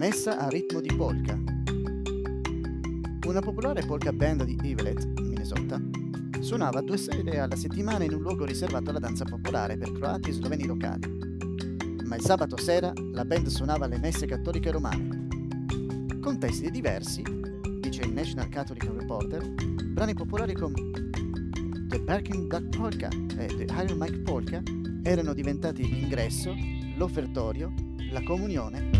messa a ritmo di polka. Una popolare polka band di Evelet, Minnesota, suonava due sere alla settimana in un luogo riservato alla danza popolare per croati e sloveni locali. Ma il sabato sera la band suonava alle messe cattoliche romane. Con testi diversi, dice il National Catholic Reporter, brani popolari come The Parking Duck Polka e The Iron Mike Polka erano diventati l'ingresso, l'offertorio, la comunione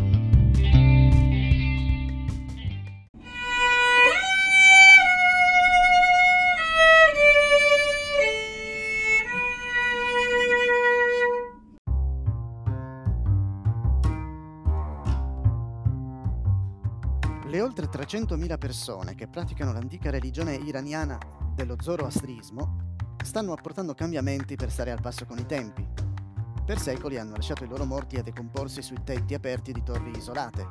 Le oltre 300.000 persone che praticano l'antica religione iraniana dello zoroastrismo stanno apportando cambiamenti per stare al passo con i tempi. Per secoli hanno lasciato i loro morti a decomporsi sui tetti aperti di torri isolate.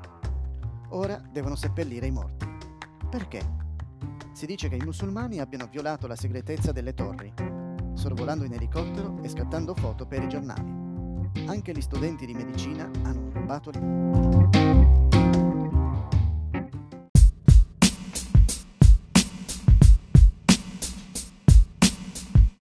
Ora devono seppellire i morti. Perché? Si dice che i musulmani abbiano violato la segretezza delle torri, sorvolando in elicottero e scattando foto per i giornali. Anche gli studenti di medicina hanno rubato le...